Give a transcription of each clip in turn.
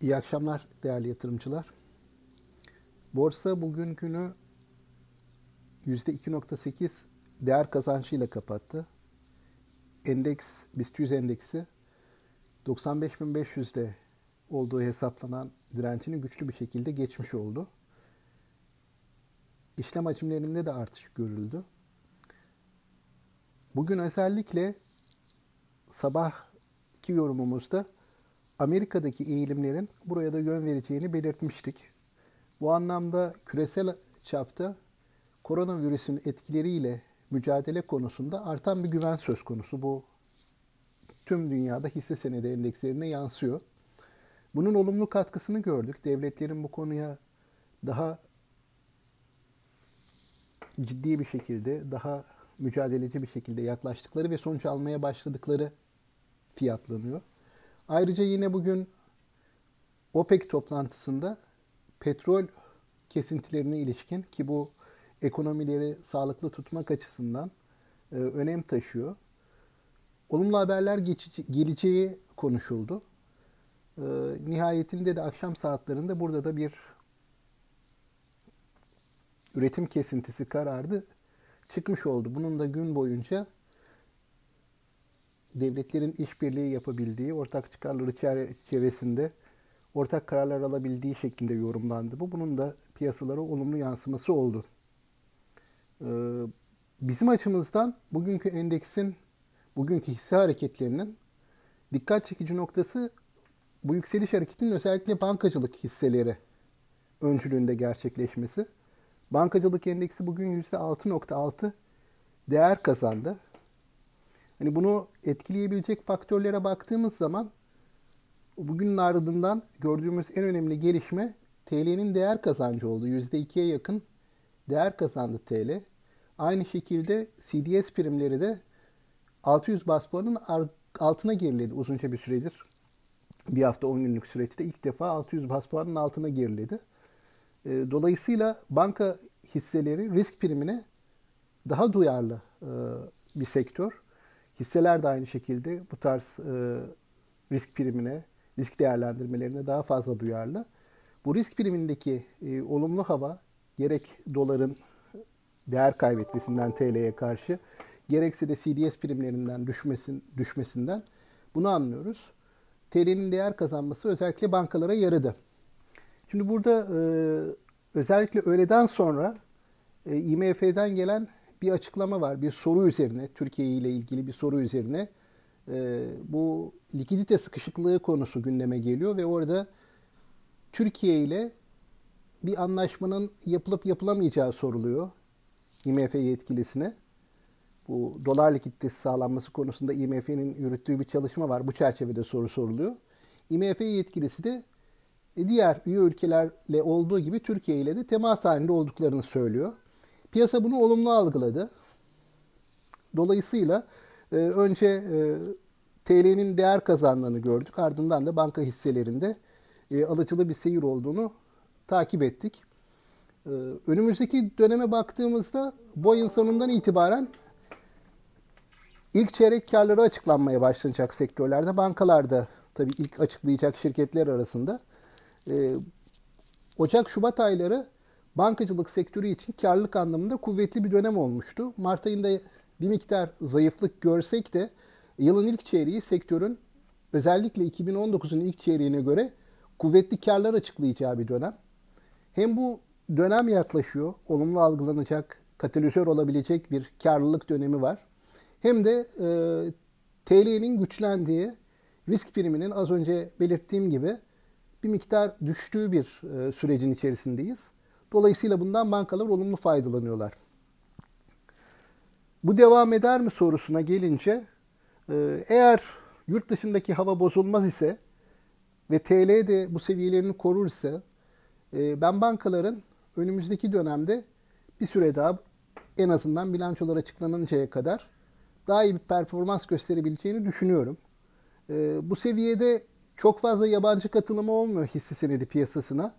İyi akşamlar değerli yatırımcılar. Borsa bugün günü %2.8 değer kazancıyla kapattı. Endeks, BIST 100 endeksi 95.500'de olduğu hesaplanan direncini güçlü bir şekilde geçmiş oldu. İşlem hacimlerinde de artış görüldü. Bugün özellikle sabahki yorumumuzda Amerika'daki eğilimlerin buraya da yön vereceğini belirtmiştik. Bu anlamda küresel çapta koronavirüsün etkileriyle mücadele konusunda artan bir güven söz konusu. Bu tüm dünyada hisse senedi endekslerine yansıyor. Bunun olumlu katkısını gördük. Devletlerin bu konuya daha ciddi bir şekilde, daha mücadeleci bir şekilde yaklaştıkları ve sonuç almaya başladıkları fiyatlanıyor. Ayrıca yine bugün OPEC toplantısında petrol kesintilerine ilişkin ki bu ekonomileri sağlıklı tutmak açısından e, önem taşıyor. Olumlu haberler geçici, geleceği konuşuldu. E, nihayetinde de akşam saatlerinde burada da bir üretim kesintisi kararı çıkmış oldu. Bunun da gün boyunca devletlerin işbirliği yapabildiği, ortak çıkarları çerçevesinde ortak kararlar alabildiği şeklinde yorumlandı. Bu bunun da piyasalara olumlu yansıması oldu. Ee, bizim açımızdan bugünkü endeksin, bugünkü hisse hareketlerinin dikkat çekici noktası bu yükseliş hareketinin özellikle bankacılık hisseleri öncülüğünde gerçekleşmesi. Bankacılık endeksi bugün %6.6 değer kazandı. Hani bunu etkileyebilecek faktörlere baktığımız zaman bugünün ardından gördüğümüz en önemli gelişme TL'nin değer kazancı oldu. %2'ye yakın değer kazandı TL. Aynı şekilde CDS primleri de 600 bas puanın altına geriledi uzunca bir süredir. Bir hafta 10 günlük süreçte ilk defa 600 bas puanın altına geriledi. Ee, dolayısıyla banka hisseleri risk primine daha duyarlı e, bir sektör. Hisseler de aynı şekilde bu tarz e, risk primine, risk değerlendirmelerine daha fazla duyarlı. Bu risk primindeki e, olumlu hava gerek doların değer kaybetmesinden TL'ye karşı gerekse de CDS primlerinden düşmesin, düşmesinden bunu anlıyoruz. TL'nin değer kazanması özellikle bankalara yaradı. Şimdi burada e, özellikle öğleden sonra e, IMF'den gelen bir açıklama var. Bir soru üzerine, Türkiye ile ilgili bir soru üzerine e, bu likidite sıkışıklığı konusu gündeme geliyor ve orada Türkiye ile bir anlaşmanın yapılıp yapılamayacağı soruluyor IMF yetkilisine. Bu dolar likiditesi sağlanması konusunda IMF'nin yürüttüğü bir çalışma var. Bu çerçevede soru soruluyor. IMF yetkilisi de e, diğer üye ülkelerle olduğu gibi Türkiye ile de temas halinde olduklarını söylüyor. Piyasa bunu olumlu algıladı. Dolayısıyla e, önce e, TL'nin değer kazandığını gördük. Ardından da banka hisselerinde e, alıcılı bir seyir olduğunu takip ettik. E, önümüzdeki döneme baktığımızda bu sonundan itibaren ilk çeyrek karları açıklanmaya başlanacak sektörlerde. Bankalarda tabii ilk açıklayacak şirketler arasında. E, Ocak-Şubat ayları bankacılık sektörü için karlılık anlamında kuvvetli bir dönem olmuştu. Mart ayında bir miktar zayıflık görsek de yılın ilk çeyreği sektörün özellikle 2019'un ilk çeyreğine göre kuvvetli karlar açıklayacağı bir dönem. Hem bu dönem yaklaşıyor, olumlu algılanacak, katalizör olabilecek bir karlılık dönemi var. Hem de e, TL'nin güçlendiği, risk priminin az önce belirttiğim gibi bir miktar düştüğü bir e, sürecin içerisindeyiz. Dolayısıyla bundan bankalar olumlu faydalanıyorlar. Bu devam eder mi sorusuna gelince e, eğer yurt dışındaki hava bozulmaz ise ve TL de bu seviyelerini korur ise e, ben bankaların önümüzdeki dönemde bir süre daha en azından bilançolar açıklanıncaya kadar daha iyi bir performans gösterebileceğini düşünüyorum. E, bu seviyede çok fazla yabancı katılımı olmuyor hisse senedi piyasasına.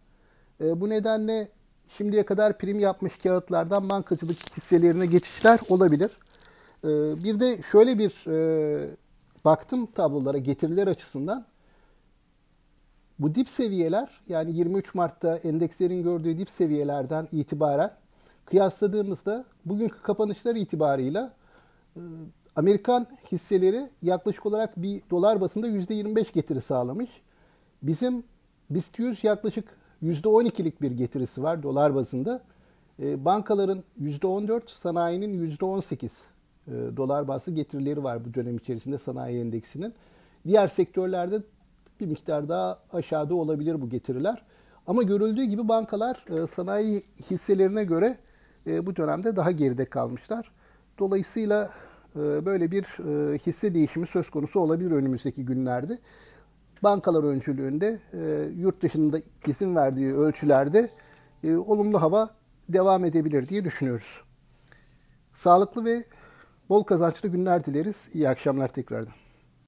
Bu nedenle şimdiye kadar prim yapmış kağıtlardan bankacılık hisselerine geçişler olabilir. Ee, bir de şöyle bir e, baktım tablolara getiriler açısından. Bu dip seviyeler yani 23 Mart'ta endekslerin gördüğü dip seviyelerden itibaren kıyasladığımızda bugünkü kapanışlar itibarıyla e, Amerikan hisseleri yaklaşık olarak bir dolar basında %25 getiri sağlamış. Bizim BIST 100 yaklaşık %12'lik bir getirisi var dolar bazında. E, bankaların %14, sanayinin %18 e, dolar bazlı getirileri var bu dönem içerisinde sanayi endeksinin. Diğer sektörlerde bir miktar daha aşağıda olabilir bu getiriler. Ama görüldüğü gibi bankalar e, sanayi hisselerine göre e, bu dönemde daha geride kalmışlar. Dolayısıyla e, böyle bir hisse değişimi söz konusu olabilir önümüzdeki günlerde. Bankalar öncülüğünde e, yurt dışında izin verdiği ölçülerde e, olumlu hava devam edebilir diye düşünüyoruz. Sağlıklı ve bol kazançlı günler dileriz. İyi akşamlar tekrardan.